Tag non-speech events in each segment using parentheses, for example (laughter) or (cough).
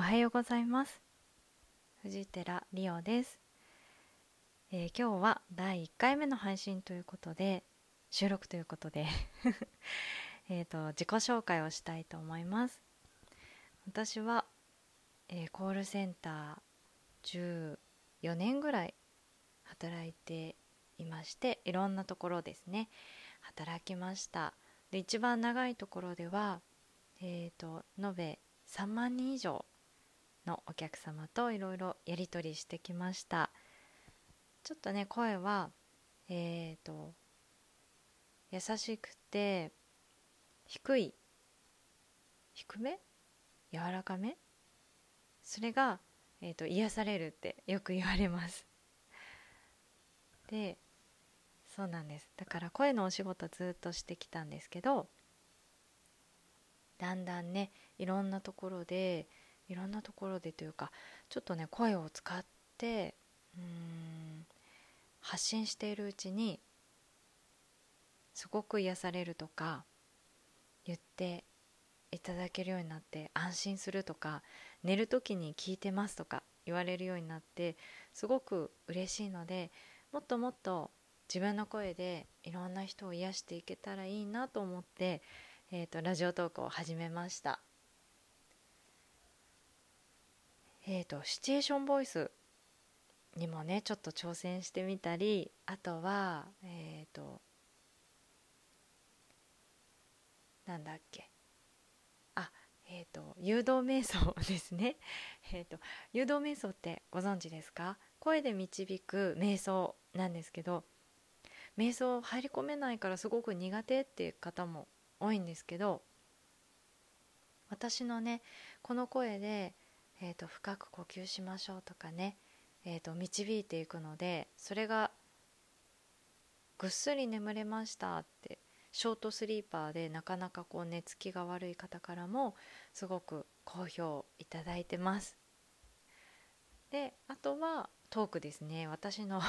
おはようございます。藤寺リオです、えー、今日は第1回目の配信ということで収録ということで (laughs) えと自己紹介をしたいと思います。私は、えー、コールセンター14年ぐらい働いていましていろんなところですね働きました。で一番長いところではえーと延べ3万人以上のお客様といろいろやり取りしてきました。ちょっとね声はえっ、ー、と優しくて低い低め？柔らかめ？それが、えーと、癒されるってよく言われます。でそうなんです。だから声のお仕事ずっとしてきたんですけどだんだんねいろんなところでいろんなところでというかちょっとね声を使ってうん発信しているうちにすごく癒されるとか言っていただけるようになって安心するとか寝る時に聞いてますとか言われるようになってすごく嬉しいのでもっともっと自分の声でいろんな人を癒していけたらいいなと思って、えーとラジオトークを始めました。えーと、シチュエーションボイスにもねちょっと挑戦してみたりあとはえっ、ー、となんだっけ。あえっ、ー、と誘導瞑想ですね。(laughs) えと誘導瞑想ってご存知ですか？声で導く瞑想なんですけど瞑想入り込めないからすごく苦手っていう方も多いんですけど私のねこの声でえーと、深く呼吸しましょうとかね、えーと、導いていくのでそれがぐっすり眠れましたってショートスリーパーでなかなかこう寝つきが悪い方からもすごく好評いただいてます。であとはトークですね。私の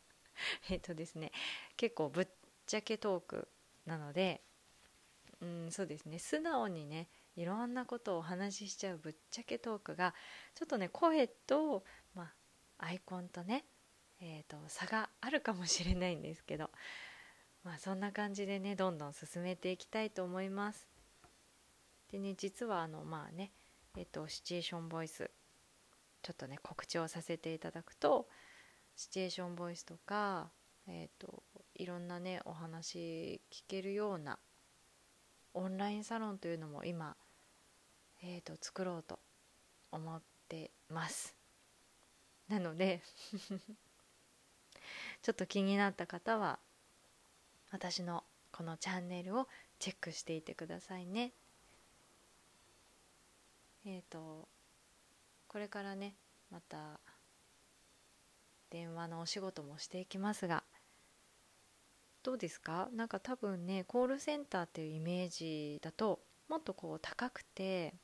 (laughs) えっとですね結構ぶっちゃけトークなのでうんそうですね。素直にねいろんなことをお話ししちゃうぶっちゃけトークがちょっとね声と、まあ、アイコンとね、えーと、差があるかもしれないんですけど、まあ、そんな感じでねどんどん進めていきたいと思います。でね実はあのまあねえっ、ー、とシチュエーションボイスちょっとね告知をさせていただくとシチュエーションボイスとか、えーといろんなねお話聞けるようなオンラインサロンというのも今、えーと、作ろうと思ってます。なので (laughs) ちょっと気になった方は私のこのチャンネルをチェックしていてくださいね。えっ、ー、とこれからねまた電話のお仕事もしていきますがどうですか？なんか多分ねコールセンターっていうイメージだともっとこう高くて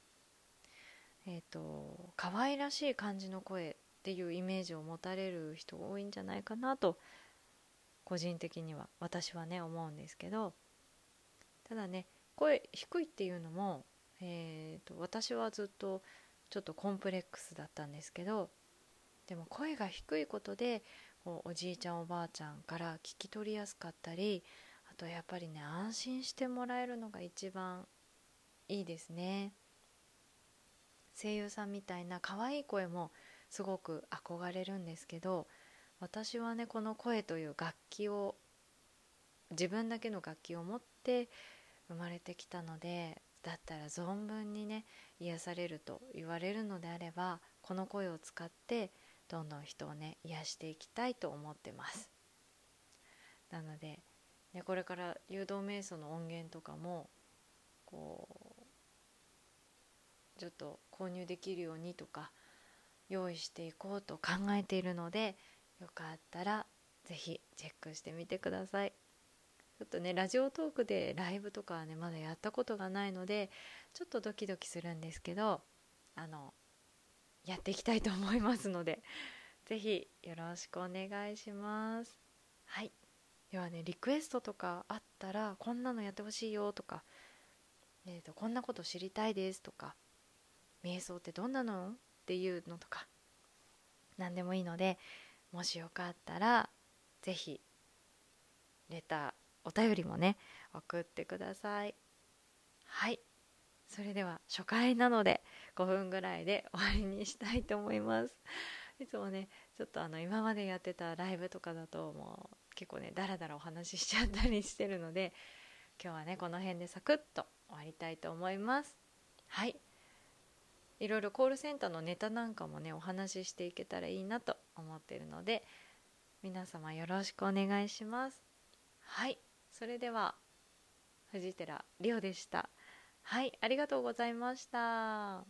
えっ、ー、と可愛らしい感じの声っていうイメージを持たれる人が多いんじゃないかなと個人的には私はね思うんですけど。ただね声低いっていうのも、えーと私はずっとちょっとコンプレックスだったんですけどでも声が低いことでおじいちゃんおばあちゃんから聞き取りやすかったりあとやっぱりね安心してもらえるのが一番いいですね。声優さんみたいな可愛い声もすごく憧れるんですけど私はねこの声という楽器を自分だけの楽器を持って生まれてきたのでだったら存分にね癒されると言われるのであればこの声を使ってどんどん人をね癒していきたいと思ってます。なので、ね、これから誘導瞑想の音源とかもこうちょっと購入できるようにとか用意していこうと考えているのでよかったら是非チェックしてみてください。ちょっとねラジオトークでライブとかはねまだやったことがないのでちょっとドキドキするんですけどあのやっていきたいと思いますので是非よろしくお願いします。はい。ではねリクエストとかあったらこんなのやってほしいよとか、えーと、こんなこと知りたいですとか瞑想ってどんなのっていうのとか何でもいいのでもしよかったら是非レターお便りもね送ってください。はい。それでは初回なので5分ぐらいで終わりにしたいと思います。いつもねちょっとあの今までやってたライブとかだともう結構ねダラダラお話ししちゃったりしてるので今日はねこの辺でサクッと終わりたいと思います。はい。いろいろコールセンターのネタなんかもねお話ししていけたらいいなと思ってるので皆様よろしくお願いします。はい。それでは藤寺リオでした。はいありがとうございました。